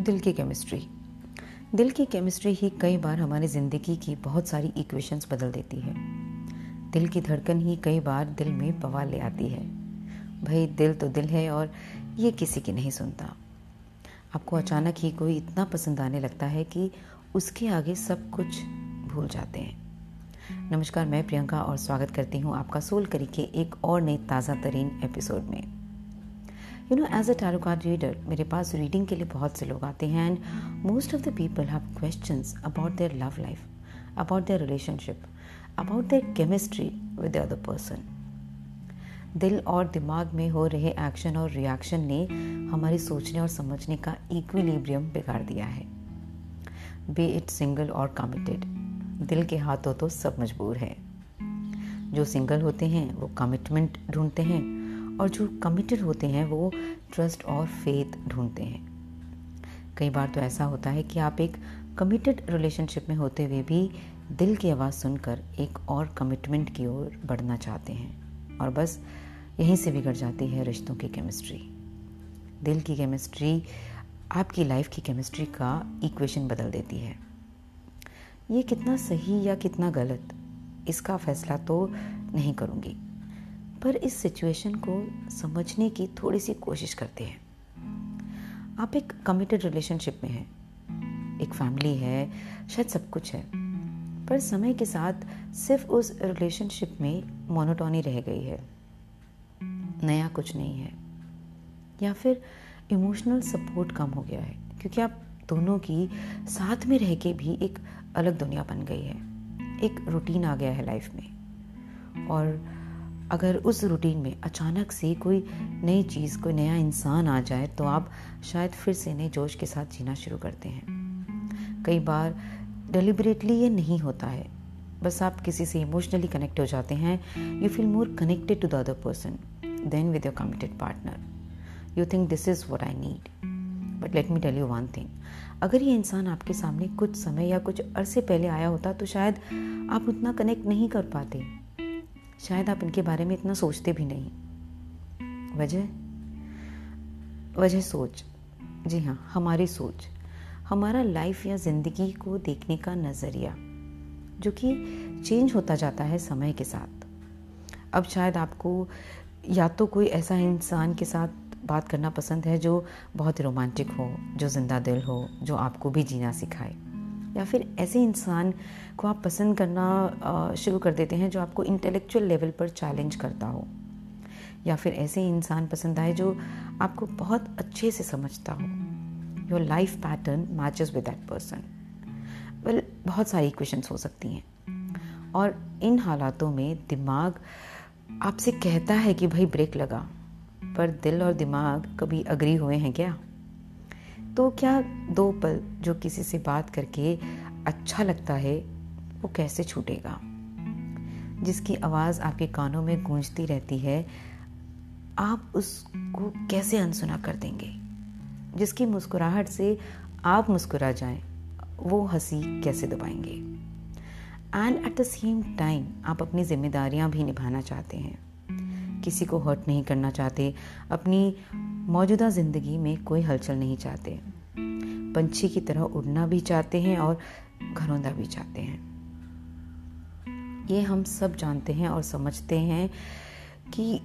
दिल की केमिस्ट्री दिल की केमिस्ट्री ही कई बार हमारी ज़िंदगी की बहुत सारी इक्वेशंस बदल देती है। दिल की धड़कन ही कई बार दिल में बवाल ले आती है। भाई, दिल तो दिल है और ये किसी की नहीं सुनता। आपको अचानक ही कोई इतना पसंद आने लगता है कि उसके आगे सब कुछ भूल जाते हैं। नमस्कार, मैं प्रियंका और स्वागत करती हूँ आपका सोल करी के एक और नई ताज़ा तरीन एपिसोड में। You know as a tarot card reader मेरे पास रीडिंग के लिए बहुत से लोग आते हैं and most of the people have question about their love life about their relationship about their chemistry with other person दिल और दिमाग में हो रहे एक्शन और रिएक्शन ने हमारी सोचने और समझने का इक्विलिब्रियम बिगाड़ दिया है। बी इट सिंगल और कमिटेड दिल के हाथों तो सब मजबूर है। जो सिंगल होते हैं, वो कमिटमेंट ढूंढते हैं और जो कमिटेड होते हैं, वो ट्रस्ट और फेथ ढूंढते हैं। कई बार तो ऐसा होता है कि आप एक कमिटेड रिलेशनशिप में होते हुए भी दिल की आवाज़ सुनकर एक और कमिटमेंट की ओर बढ़ना चाहते हैं। और बस यहीं से बिगड़ जाती है रिश्तों की केमिस्ट्री दिल की केमिस्ट्री आपकी लाइफ की केमिस्ट्री का इक्वेशन बदल देती है। ये कितना सही या कितना गलत, इसका फैसला तो नहीं करूँगी। पर इस सिचुएशन को समझने की थोड़ी सी कोशिश करते हैं। आप एक कमिटेड रिलेशनशिप में हैं। एक फैमिली है, शायद सब कुछ है। पर समय के साथ सिर्फ़ उस रिलेशनशिप में मोनोटोनी रह गई है। नया कुछ नहीं है। या फिर इमोशनल सपोर्ट कम हो गया है, क्योंकि आप दोनों की साथ में रह के भी एक अलग दुनिया बन गई है। एक रूटीन आ गया है लाइफ में। और अगर उस रूटीन में अचानक से कोई नई चीज़, कोई नया इंसान आ जाए तो आप शायद फिर से नए जोश के साथ जीना शुरू करते हैं। कई बार डिलिबरेटली ये नहीं होता है। बस आप किसी से इमोशनली कनेक्ट हो जाते हैं। You feel more connected to the other person than with your committed partner you think this is what I need but let me tell you one thing अगर ये इंसान आपके सामने कुछ समय या कुछ अरसे पहले आया होता तो शायद आप उतना कनेक्ट नहीं कर पाते। शायद आप इनके बारे में इतना सोचते भी नहीं। वजह? वजह सोच। जी हाँ हमारी सोच। हमारा लाइफ या ज़िंदगी को देखने का नज़रिया, जो कि चेंज होता जाता है समय के साथ। अब शायद आपको या तो कोई ऐसा इंसान के साथ बात करना पसंद है जो बहुत रोमांटिक हो, जो ज़िंदा दिल हो, जो आपको भी जीना सिखाए। या फिर ऐसे इंसान को आप पसंद करना शुरू कर देते हैं जो आपको इंटेलेक्चुअल लेवल पर चैलेंज करता हो। या फिर ऐसे इंसान पसंद आए जो आपको बहुत अच्छे से समझता हो। Your life pattern matches with that person well बहुत सारी क्वेश्चन हो सकती हैं। और इन हालातों में दिमाग आपसे कहता है कि, भाई ब्रेक लगा। पर दिल और दिमाग कभी अग्री हुए हैं क्या? तो क्या दो पल जो किसी से बात करके अच्छा लगता है, वो कैसे छूटेगा? जिसकी आवाज़ आपके कानों में गूंजती रहती है, आप उसको कैसे अनसुना कर देंगे? जिसकी मुस्कुराहट से आप मुस्कुरा जाएँ, वो हँसी कैसे दबाएँगे? And at the same time आप अपनी जिम्मेदारियाँ भी निभाना चाहते हैं। किसी को हर्ट नहीं करना चाहते, अपनी मौजूदा ज़िंदगी में कोई हलचल नहीं चाहते। पंछी की तरह उड़ना भी चाहते हैं और घरौंदा भी चाहते हैं। ये हम सब जानते हैं और समझते हैं कि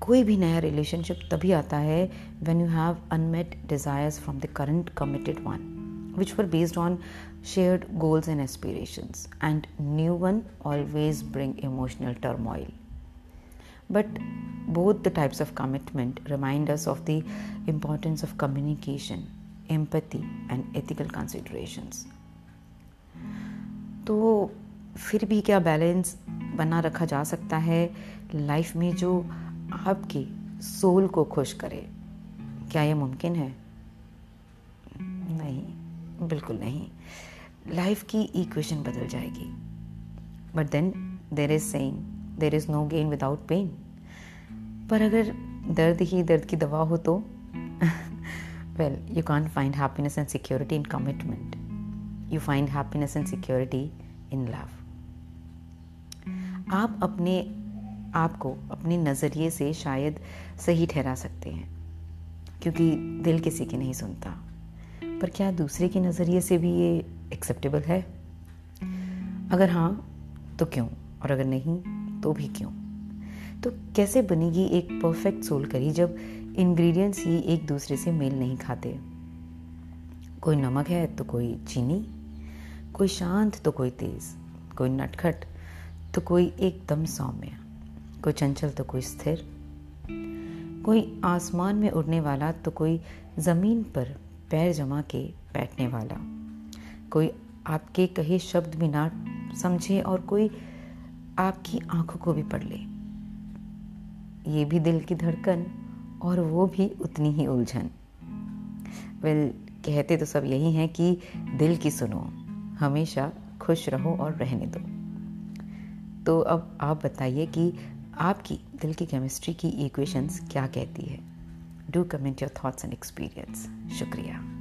कोई भी नया रिलेशनशिप तभी आता है when you have unmet desires from the current committed one which were based on shared goals and aspirations, and new one always bring emotional turmoil. But both the types of commitment remind us of the importance of communication empathy and ethical considerations तो फिर भी क्या balance बना रखा जा सकता है life में जो आपकी सोल को खुश करे क्या यह मुमकिन है नहीं बिल्कुल नहीं लाइफ की इक्वेशन बदल जाएगी but then there is saying there is no gain without pain पर अगर दर्द ही दर्द की दवा हो तो? Well you can find happiness and security in commitment you find happiness and security in love आप अपने आप को अपने नज़रिए से शायद सही ठहरा सकते हैं, क्योंकि दिल किसी की नहीं सुनता। पर क्या दूसरे के नज़रिए से भी ये एक्सेप्टेबल है? अगर हाँ तो क्यों? और अगर नहीं तो भी क्यों? तो कैसे बनेगी एक परफेक्ट सोल करी जब इंग्रेडिएंट्स ही एक दूसरे से मेल नहीं खाते? कोई नमक है तो कोई चीनी, कोई शांत तो कोई तेज, कोई नटखट तो कोई एकदम सौम्य, कोई चंचल तो कोई स्थिर, कोई आसमान में उड़ने वाला तो कोई ज़मीन पर पैर जमा के बैठने वाला, कोई आपके कहे शब्द भी ना समझे और कोई आपकी आँखों को भी पढ़ ले। ये भी दिल की धड़कन और वो भी उतनी ही उलझन। वेल कहते तो सब यही हैं कि दिल की सुनो, हमेशा खुश रहो और रहने दो। तो अब आप बताइए कि आपकी दिल की केमिस्ट्री की इक्वेशंस क्या कहती है? Do comment your thoughts and experience शुक्रिया।